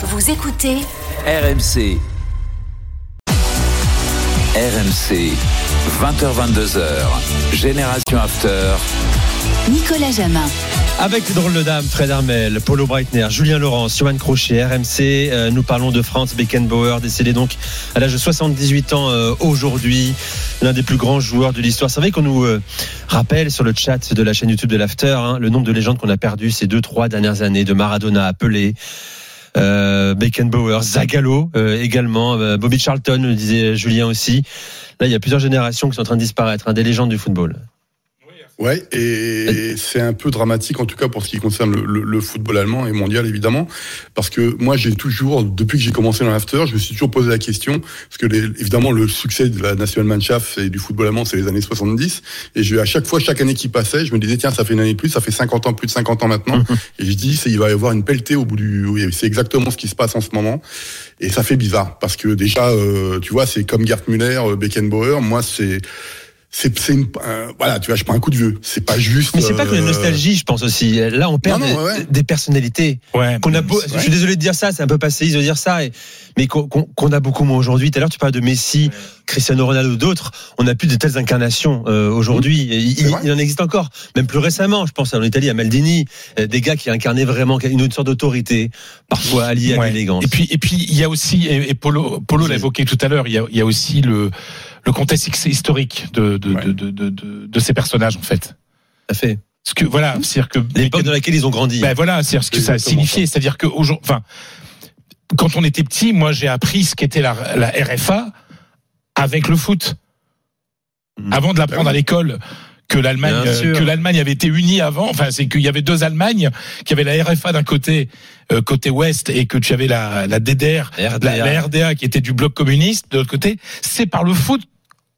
Vous écoutez RMC. RMC. 20h22h. Génération After. Nicolas Jamin. Avec les drôles de dames, Fred Armel, Paulo Breitner, Julien Laurence, Johan Crochet, RMC. Euh, nous parlons de Franz Beckenbauer, décédé donc à l'âge de 78 ans euh, aujourd'hui, l'un des plus grands joueurs de l'histoire. C'est vrai qu'on nous euh, rappelle sur le chat de la chaîne YouTube de l'After hein, le nombre de légendes qu'on a perdues ces deux, trois dernières années, de Maradona à Pelé. Euh, Beckenbauer, Zagallo euh, également, euh, Bobby Charlton, le disait Julien aussi. Là, il y a plusieurs générations qui sont en train de disparaître, hein, des légendes du football. Ouais, et c'est un peu dramatique en tout cas pour ce qui concerne le, le, le football allemand et mondial évidemment, parce que moi j'ai toujours, depuis que j'ai commencé dans l'after, je me suis toujours posé la question, parce que les, évidemment le succès de la Nationalmannschaft et du football allemand c'est les années 70, et je, à chaque fois, chaque année qui passait, je me disais tiens ça fait une année de plus, ça fait 50 ans, plus de 50 ans maintenant, et je dis il va y avoir une pelletée au bout du, c'est exactement ce qui se passe en ce moment, et ça fait bizarre, parce que déjà, euh, tu vois, c'est comme Gerd Müller, Beckenbauer, moi c'est c'est c'est euh, voilà tu vois je prends un coup de vieux. C'est pas juste mais c'est pas que la euh, nostalgie je pense aussi. Là on perd Non, non, des, ouais. des personnalités Ouais. qu'on a beau, je suis désolé de dire ça c'est un peu passéiste de dire ça et, mais qu'on a beaucoup moins aujourd'hui. Tout à l'heure tu parles de Messi Cristiano Ronaldo d'autres on n'a plus de telles incarnations euh, aujourd'hui. Et il, en existe encore. Même plus récemment je pense en Italie à Maldini euh, des gars qui incarnaient vraiment une autre sorte d'autorité parfois alliée à l'élégance. Et puis, et puis, il y a aussi, et, et Polo, Polo l'a évoqué tout à l'heure, il y a, il y a aussi le, le contexte historique de, de, Ouais. de, de, de, de- de ces personnages, en fait. tout à fait. Parce que, voilà, c'est-à-dire que. l'époque dans laquelle ils ont grandi. Ben voilà, c'est ce que ça signifié. C'est-à-dire que aujourd'hui, enfin, quand on était petit, moi j'ai appris ce qu'était la, la RFA avec le foot. Mhm. Avant de l'apprendre à l'école que l'Allemagne euh, que l'Allemagne avait été unie avant. Enfin, c'est qu'il y avait deux Allemagnes, qu'il y avait la RFA d'un côté euh, côté ouest et que tu avais la la DDR, RDA. la, la RDA qui était du bloc communiste de l'autre côté. C'est par le foot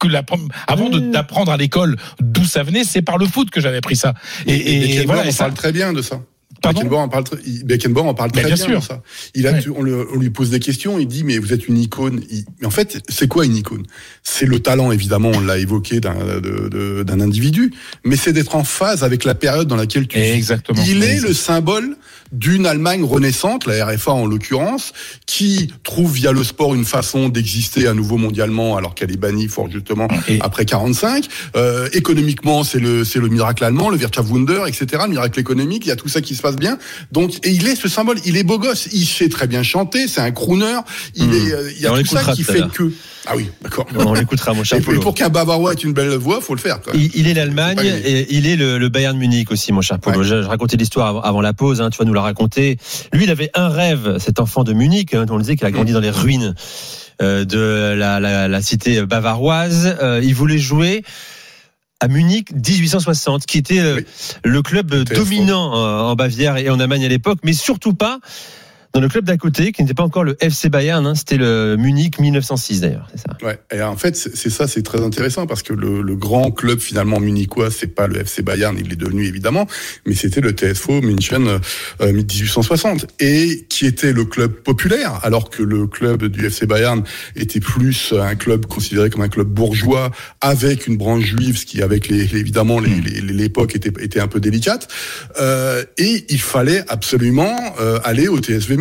que la, avant de- d'apprendre à l'école d'où ça venait, c'est par le foot que j'avais appris ça. Et, Et, et, voilà, en et ça, parle très bien de ça. Beckenbauer en parle, Beckenbauer en parle très bien bien, sûr. de ça. Il a, Ouais. on, le- on lui pose des questions, il dit mais vous êtes une icône. Il- mais en fait, c'est quoi une icône? C'est le talent évidemment, on l'a évoqué d'un individu, mais c'est d'être en phase avec la période dans laquelle tu vis. Exactement. Il est le symbole d'une Allemagne renaissante, la RFA en l'occurrence, qui trouve via le sport une façon d'exister à nouveau mondialement alors qu'elle est bannie fort justement après 45. Euh, économiquement, c'est le c'est le miracle allemand, le Wirtschaftswunder, etc. Le miracle économique, il y a tout ça qui se passe bien. Donc et il est ce symbole, il est beau gosse, il sait très bien chanter, c'est un crooner, il Mmh. est euh, il y Et a tout ça qui fait que ah oui, d'accord. on l'écoutera mon cher Et, pour qu'un Bavarois ait une belle voix, faut le faire. Quoi. Il, il est l'Allemagne et il est le, le Bayern Munich aussi, mon cher Polo. Ouais. Je, je racontais l'histoire avant, avant la pause, hein, tu vas nous la raconter. Lui, il avait un rêve, cet enfant de Munich, hein, on le disait qu'il a grandi dans les ruines euh, de la, la, la cité bavaroise. Euh, il voulait jouer à Munich 1860, qui était euh, Oui. le club dominant euh, en Bavière et en Allemagne à l'époque, mais surtout pas dans le club d'à côté, qui n'était pas encore le FC Bayern, hein, c'était le Munich 1906 d'ailleurs, c'est ça. Ouais. Et en fait, c'est ça, c'est très intéressant parce que le, le grand club finalement munichois, c'est pas le FC Bayern, il l'est devenu évidemment, mais c'était le TSV München euh, 1860 et qui était le club populaire, alors que le club du FC Bayern était plus un club considéré comme un club bourgeois avec une branche juive, ce qui avec les, les- évidemment les- les- l'époque était, était un peu délicate. Euh, et il fallait absolument euh, aller au TSV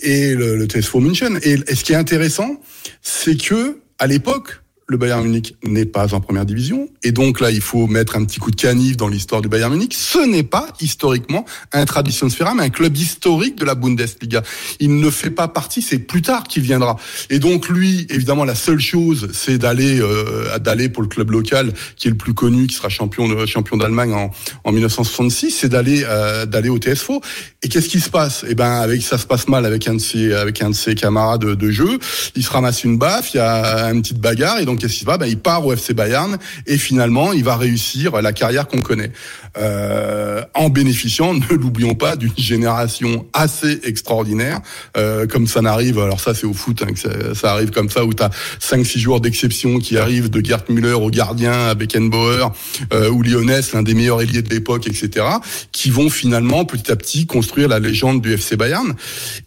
Et le, le TSV München. Et, et ce qui est intéressant, c'est que à l'époque, le Bayern Munich n'est pas en première division. Et donc là, il faut mettre un petit coup de canif dans l'histoire du Bayern Munich. Ce n'est pas historiquement un Traditionsverein, mais un club historique de la Bundesliga. Il ne fait pas partie, c'est plus tard qu'il viendra. Et donc lui, évidemment, la seule chose, c'est d'aller euh, d'aller pour le club local qui est le plus connu, qui sera champion de, champion d'Allemagne en, en 1966, c'est d'aller euh, d'aller au TSV. Et qu'est-ce qui se passe? Eh ben, avec ça se passe mal avec un de ses avec un de ses camarades de, de jeu. Il se ramasse une baffe, il y a une petite bagarre, et donc qu'est-ce qui se passe ben, il part au FC Bayern et finalement il va réussir la carrière qu'on connaît euh, en bénéficiant, ne l'oublions pas, d'une génération assez extraordinaire, euh, comme ça n'arrive. Alors ça c'est au foot, hein, que ça, ça arrive comme ça où tu as 5-6 joueurs d'exception qui arrivent de Gerd Müller au gardien à Beckenbauer euh, ou Lyonnais, l'un des meilleurs ailiers de l'époque, etc., qui vont finalement petit à petit construire la légende du FC Bayern.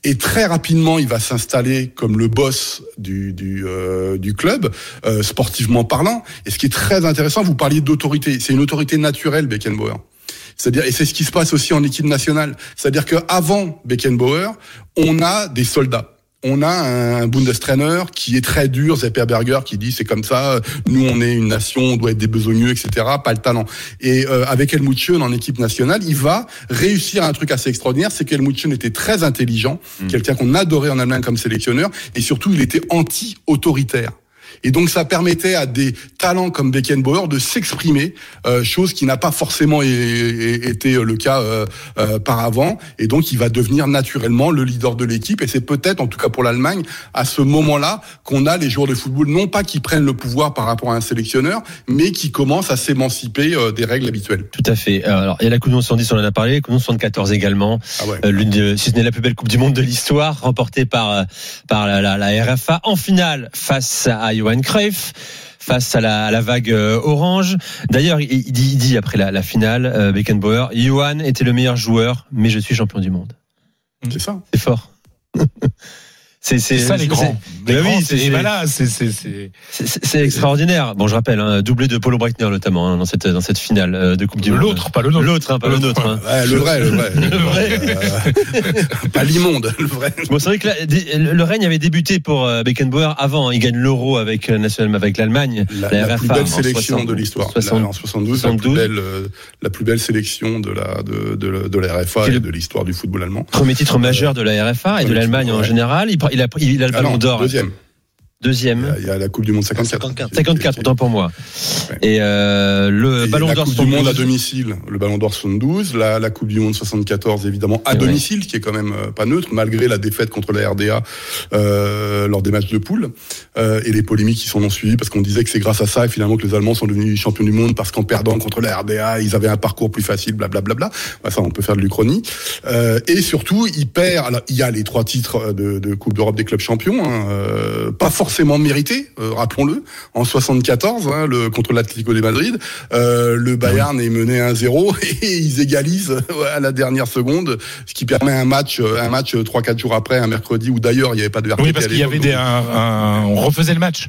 Et très rapidement, il va s'installer comme le boss du, du, euh, du club, euh, sportivement parlant. Et ce qui est très intéressant, vous parliez d'autorité. C'est une autorité naturelle, Beckenbauer. C'est-à-dire, et c'est ce qui se passe aussi en équipe nationale. C'est-à-dire qu'avant Beckenbauer, on a des soldats on a un Bundestrainer qui est très dur, Zepperberger, qui dit c'est comme ça, nous on est une nation, on doit être des besogneux, etc. Pas le talent. Et euh, avec Helmut Schön en équipe nationale, il va réussir un truc assez extraordinaire, c'est qu'Helmut Schön était très intelligent, Mm. quelqu'un qu'on adorait en Allemagne comme sélectionneur, et surtout il était anti-autoritaire. Et donc ça permettait à des talents comme Beckenbauer de s'exprimer, euh, chose qui n'a pas forcément été le cas euh, euh, par avant. Et donc il va devenir naturellement le leader de l'équipe. Et c'est peut-être, en tout cas pour l'Allemagne, à ce moment-là qu'on a les joueurs de football, non pas qui prennent le pouvoir par rapport à un sélectionneur, mais qui commencent à s'émanciper euh, des règles habituelles. Tout à fait. Alors, il y a la Coupe du Monde 110, on en a parlé, la Coupe du Monde 74 également. Ah ouais. Euh, l'une de, si ce n'est la plus belle Coupe du Monde de l'histoire, remportée par, euh, par la, la- la RFA en finale face à Johan Cruyff face à la, à la vague euh, orange. D'ailleurs, il, il dit, il dit après la, la finale, euh, Beckenbauer, Johan était le meilleur joueur, mais je suis champion du monde. C'est ça. C'est fort. c'est C'est ça les grands. Les Mais grands, oui, voilà, c'est c'est c'est C'est- C'est c'est extraordinaire. Bon, je rappelle, hein, doublé de Paulo Breitner notamment hein, dans cette dans cette finale euh, de Coupe du Monde. l'autre, pas le nôtre. L'autre, hein, pas le nôtre. hein. Ouais, le vrai, le vrai. Le vrai. Euh, pas l'immonde, le vrai. Bon, c'est vrai que la- le règne avait débuté pour euh, Beckenbauer avant. Il gagne l'Euro avec national avec l'Allemagne. La, La la plus belle sélection 60, de l'histoire. 60, Là, En 72, la 72. plus belle, la plus belle sélection de la de, de, de la RFA et de l'histoire du football allemand. Premier titre majeur de la RFA et de l'Allemagne en général. Il, il a, il a le Ah ballon d'or. Deuxième. Il y, Deuxième. a, il y a la Coupe du Monde 54. 54. 54, autant pour moi. Ouais. Et euh, le Et ballon la d'or Coupe du Monde à 72. domicile, le Ballon d'Or 72, la, la Coupe du Monde 74 évidemment à domicile, qui est quand même euh, pas neutre malgré la défaite contre la RDA euh, lors des matchs de poule euh, et les polémiques qui s'en ont suivi parce qu'on disait que c'est grâce à ça finalement que les Allemands sont devenus champions du monde parce qu'en perdant contre la RDA ils avaient un parcours plus facile, blablabla. Bah, ça on peut faire de l'Uchronie. Euh, et surtout il perd. Alors, il y a les trois titres de, de Coupe d'Europe des clubs champions, hein, euh, pas forcément mérités, euh, rappelons-le. En 74 hein, le, contre l'Atlético de Madrid, euh, le Bayern est mené 1-0 et ils égalisent à la dernière seconde, ce qui permet un match, euh, un match 3-4 jours après, un mercredi où d'ailleurs il n'y avait pas de RTT Oui, parce qu'il y avait des, un, un- on refaisait le match.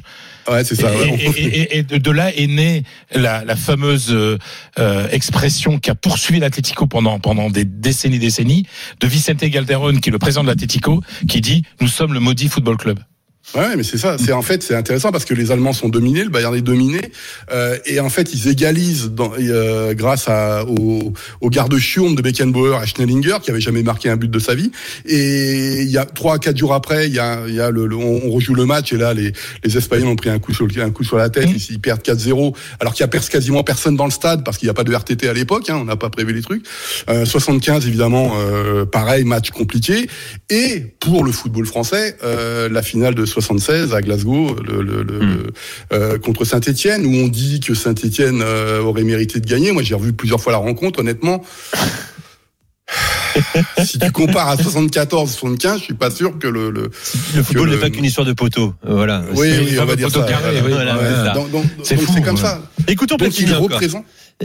Ouais, c'est ça. et, ouais. et- et- et de, là est née la, la fameuse euh, euh, expression qui a poursuivi l'Atlético pendant pendant des décennies, décennies, de Vicente Calderón, qui est le président de l'Atlético, qui dit nous sommes le maudit football club. Ouais, mais c'est ça. C'est en fait c'est intéressant parce que les Allemands sont dominés, le Bayern est dominé, euh, et en fait ils égalisent dans, euh, grâce à, au, au garde-chiourme de Beckenbauer à Schnellinger qui avait jamais marqué un but de sa vie. Et il y a trois quatre jours après, il y a, il y a le, le- on, rejoue le match et là les, les Espagnols ont pris un coup sur un coup sur la tête, Mmh. ils, ils perdent 4-0 alors qu'il y a quasiment personne dans le stade parce qu'il n'y a pas de RTT à l'époque, hein, on n'a pas prévu les trucs. Euh, 75 évidemment, euh, pareil match compliqué. Et pour le football français, euh, la finale de 76 à Glasgow le, le, le- Hmm. euh, contre Saint-Étienne, où on dit que Saint-Étienne euh, aurait mérité de gagner. Moi, j'ai revu plusieurs fois la rencontre. Honnêtement, si tu compares à 74, 75, je suis pas sûr que le. le Le football n'est pas qu'une histoire de poteau. Euh, Voilà. oui, on va dire ça. Carré. Voilà, c'est donc comme ouais. ça. Écoutons Donc il Platini encore.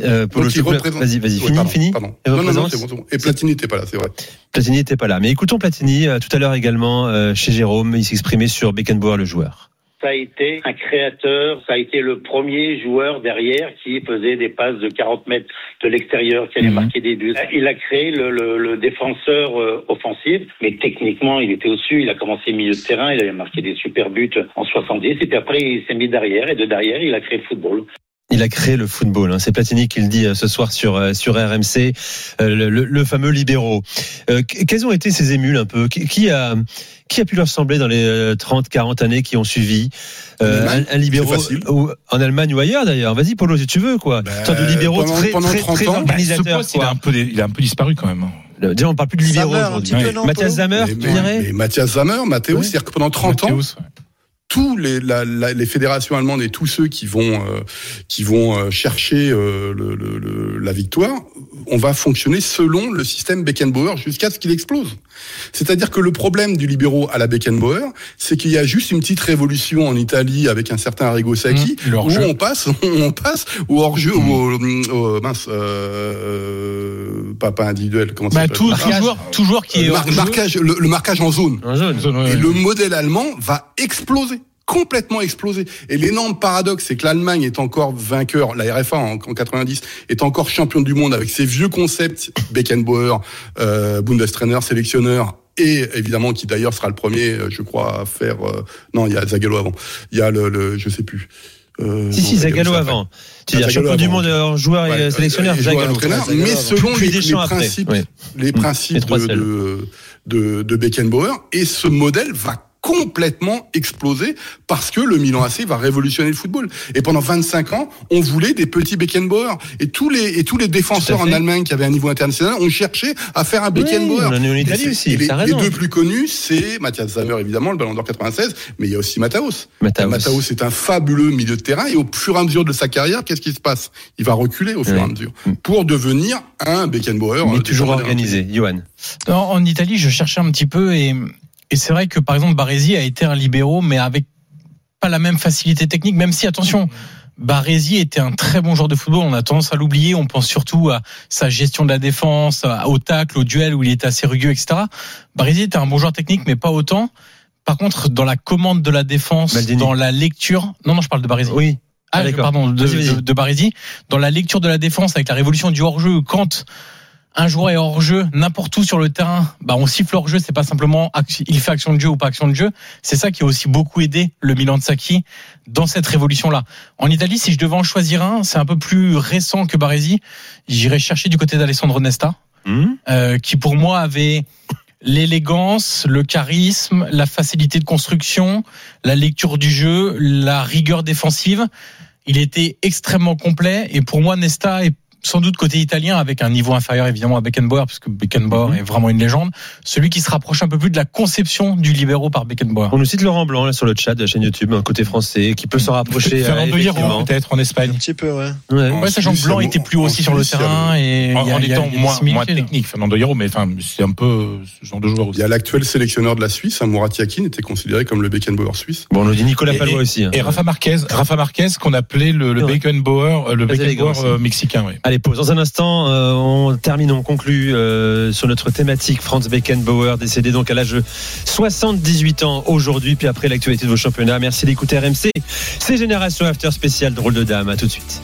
Euh, Paulo, donc représente. Vas-y, vas-y. Oui, Fini, pardon, fini. pardon. Et Non, non, non, bon, bon. Et Platini n'était pas là, c'est vrai. Platini n'était pas là. Mais écoutons Platini euh, tout à l'heure également euh, chez Jérôme. Il s'exprimait sur Beckenbauer, le joueur. Ça a été un créateur, ça a été le premier joueur derrière qui faisait des passes de 40 mètres de l'extérieur, qui allait Mhm. marquer des buts. Il a créé le, le- le défenseur euh, offensif, mais techniquement, il était au-dessus. Il a commencé milieu de terrain, il avait marqué des super buts en 70, et puis après, il s'est mis derrière, et de derrière, il a créé le football. Il a créé le football. hein. C'est Platini qui le dit euh, ce soir sur euh, sur RMC, euh, le, le- le fameux libéraux. Euh, qu- quels ont été ces émules un peu? Qui, qui a qui a pu leur sembler dans les euh, 30, 40 années qui ont suivi? Euh, Allemagne, un, un libéraux ou en Allemagne ou ailleurs d'ailleurs. Vas-y Polo si tu veux quoi. Ben, Sorte de libéraux pendant- très pendant très, 30 très ans, Bah, organisateur. poste, il a un peu, il a un peu disparu quand même. Le- Déjà on parle plus de libéraux aujourd'hui. Mathias Mais- tu dirais? Mathias Zammer, Mathéo, Ouais. c'est-à-dire que pendant 30 ans, ouais. Tous les, la- la- les fédérations allemandes et tous ceux qui vont, euh, qui vont euh, chercher euh, le- le- le- la victoire, on va fonctionner selon le système Beckenbauer jusqu'à ce qu'il explose. C'est-à-dire que le problème du libéraux à la Beckenbauer, c'est qu'il y a juste une petite révolution en Italie avec un certain Arrigo Sacchi, Mmh, où on passe, on passe au hors-jeu, ou au, au- mince, euh, pas, pas individuel, comment ça Bah, tout, toujours, toujours qui est le, mar- hors-jeu. marquage, le- le marquage en zone. Un jaune. Zone, ouais, Et ouais. le modèle allemand va exploser. complètement explosé. Et l'énorme paradoxe, c'est que l'Allemagne est encore vainqueur, la RFA en, en 90 est encore champion du monde avec ses vieux concepts, Beckenbauer, euh, Bundestrainer, sélectionneur, et évidemment qui d'ailleurs sera le premier, euh, je crois, à faire. euh, non, il y a Zagallo avant. Il y a le, le je sais plus. Euh, Si, si, Zagallo avant. Tu Ah, veux dire Zagallo champion du monde ok. en joueur Ouais, et sélectionneur, euh, et Zagallo. mais selon les, les principes, oui. les principes trois de, de, de, de Beckenbauer, et ce modèle va complètement exploser parce que le Milan AC va révolutionner le football. Et pendant 25 ans, on voulait des petits Beckenbauer. Et tous les, et tous les défenseurs en Allemagne qui avaient un niveau international ont cherché à faire un Beckenbauer. on en est en Et Italie aussi, et les, les deux plus connus, c'est Mathias Sammer, évidemment, le Ballon d'Or 96, mais il y a aussi Mataos. Mataos. Mataos est un fabuleux milieu de terrain et au fur et à mesure de sa carrière, qu'est-ce qui se passe? Il va reculer au fur et à Oui. mesure pour devenir un Beckenbauer. Mais euh, toujours organisé, Johan. En, en Italie, je cherchais un petit peu et, et c'est vrai que par exemple Baresi a été un libéraux, mais avec pas la même facilité technique, même si attention. Baresi était un très bon joueur de football. On a tendance à l'oublier. On pense surtout à sa gestion de la défense, au tacle, au duel où il était assez rugueux, etc. Baresi était un bon joueur technique, mais pas autant. Par contre, dans la commande de la défense, Maldini. dans la lecture, non, non, je parle de Baresi. Oui. Ah, Ah, pardon, de, de. Dans la lecture de la défense, avec la révolution du hors-jeu, quand un joueur est hors-jeu n'importe où sur le terrain, bah on siffle hors-jeu, c'est pas simplement il fait action de jeu ou pas action de jeu. C'est ça qui a aussi beaucoup aidé le Milan de Sacchi dans cette révolution-là. En Italie, si je devais en choisir un, c'est un peu plus récent que Baresi. J'irais chercher du côté d'Alessandro Nesta, Hum euh, qui pour moi avait l'élégance, le charisme, la facilité de construction, la lecture du jeu, la rigueur défensive. Il était extrêmement complet et pour moi Nesta est sans doute côté italien avec un niveau inférieur évidemment à Beckenbauer puisque Beckenbauer Mhm. est vraiment une légende, celui qui se rapproche un peu plus de la conception du libéraux par Beckenbauer. On nous cite Laurent Blanc là, sur le chat de la chaîne YouTube, un côté français, qui peut se rapprocher. euh, Fernando Hierro, effectivement. peut-être en Un Espagne. petit peu, ouais. Ouais. Ouais, sachant que Blanc il était plus en aussi sur le il terrain et En, il y a- en il y a- étant il y a des moins, technique, Fernando Hierro, mais enfin, c'est un peu ce genre de joueur Il aussi. y a l'actuel sélectionneur de la Suisse, hein, Murat Yakin, était considéré comme le Beckenbauer suisse. Bon, on nous dit Nicolas Palois aussi. hein. Et Rafa Marquez, Rafa Marquez qu'on appelait le. Beckenbauer, euh, le Beckenbauer euh, mexicain, oui. Pause. Dans un instant, euh, on termine, on conclut euh, sur notre thématique Franz Beckenbauer, décédé donc à l'âge de 78 ans aujourd'hui. Puis après l'actualité de vos championnats, merci d'écouter RMC. C'est Génération After spécial drôle de dame. À tout de suite.